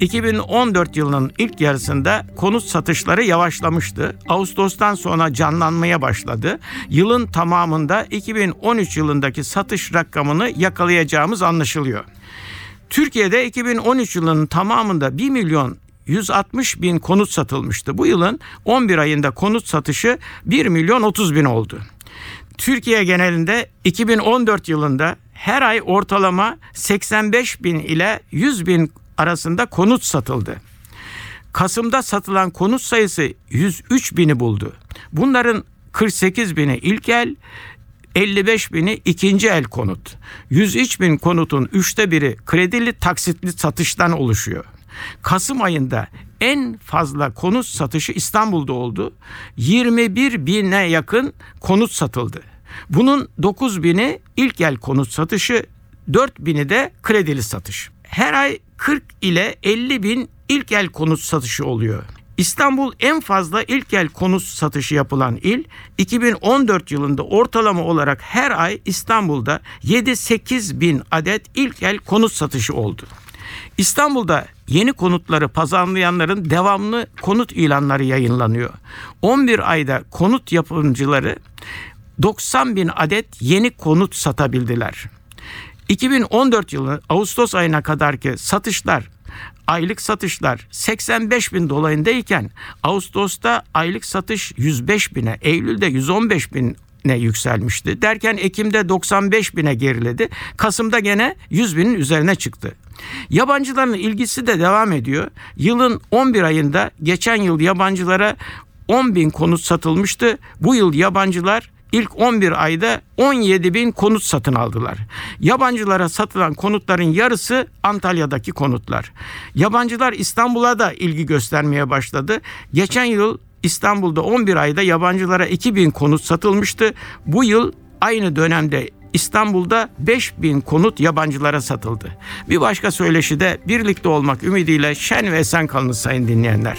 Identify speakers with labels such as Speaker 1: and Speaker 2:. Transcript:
Speaker 1: 2014 yılının ilk yarısında konut satışları yavaşlamıştı. Ağustos'tan sonra canlanmaya başladı. Yılın tamamında 2013 yılındaki satış rakamını yakalayacağımız anlaşılıyor. Türkiye'de 2013 yılının tamamında 1 milyon 160 bin konut satılmıştı. Bu yılın 11 ayında konut satışı 1 milyon 30 bin oldu. Türkiye genelinde 2014 yılında her ay ortalama 85 bin ile 100 bin arasında konut satıldı. Kasım'da satılan konut sayısı 103 bini buldu. Bunların 48 bini ilk el, 55 bini ikinci el konut. 103 bin konutun üçte biri kredili taksitli satıştan oluşuyor. Kasım ayında en fazla konut satışı İstanbul'da oldu. 21 bine yakın konut satıldı. Bunun 9 bini ilk el konut satışı, 4 bini de kredili satış. Her ay 40 ile 50 bin ilk el konut satışı oluyor. İstanbul en fazla ilk el konut satışı yapılan il. 2014 yılında ortalama olarak her ay İstanbul'da 7-8 bin adet ilk el konut satışı oldu. İstanbul'da yeni konutları pazarlayanların devamlı konut ilanları yayınlanıyor. 11 ayda konut yapımcıları 90 bin adet yeni konut satabildiler. 2014 yılı Ağustos ayına kadarki satışlar aylık satışlar 85 bin dolayındayken Ağustos'ta aylık satış 105 bine, Eylül'de 115 bine yükselmişti. Derken Ekim'de 95 bine geriledi. Kasım'da gene 100 binin üzerine çıktı. Yabancıların ilgisi de devam ediyor. Yılın 11 ayında geçen yıl yabancılara 10 bin konut satılmıştı. Bu yıl yabancılar ilk 11 ayda 17 bin konut satın aldılar. Yabancılara satılan konutların yarısı Antalya'daki konutlar. Yabancılar İstanbul'a da ilgi göstermeye başladı. Geçen yıl İstanbul'da 11 ayda yabancılara 2 bin konut satılmıştı. Bu yıl aynı dönemde İstanbul'da 5 bin konut yabancılara satıldı. Bir başka söyleşi de birlikte olmak ümidiyle şen ve esen kalınız sayın dinleyenler.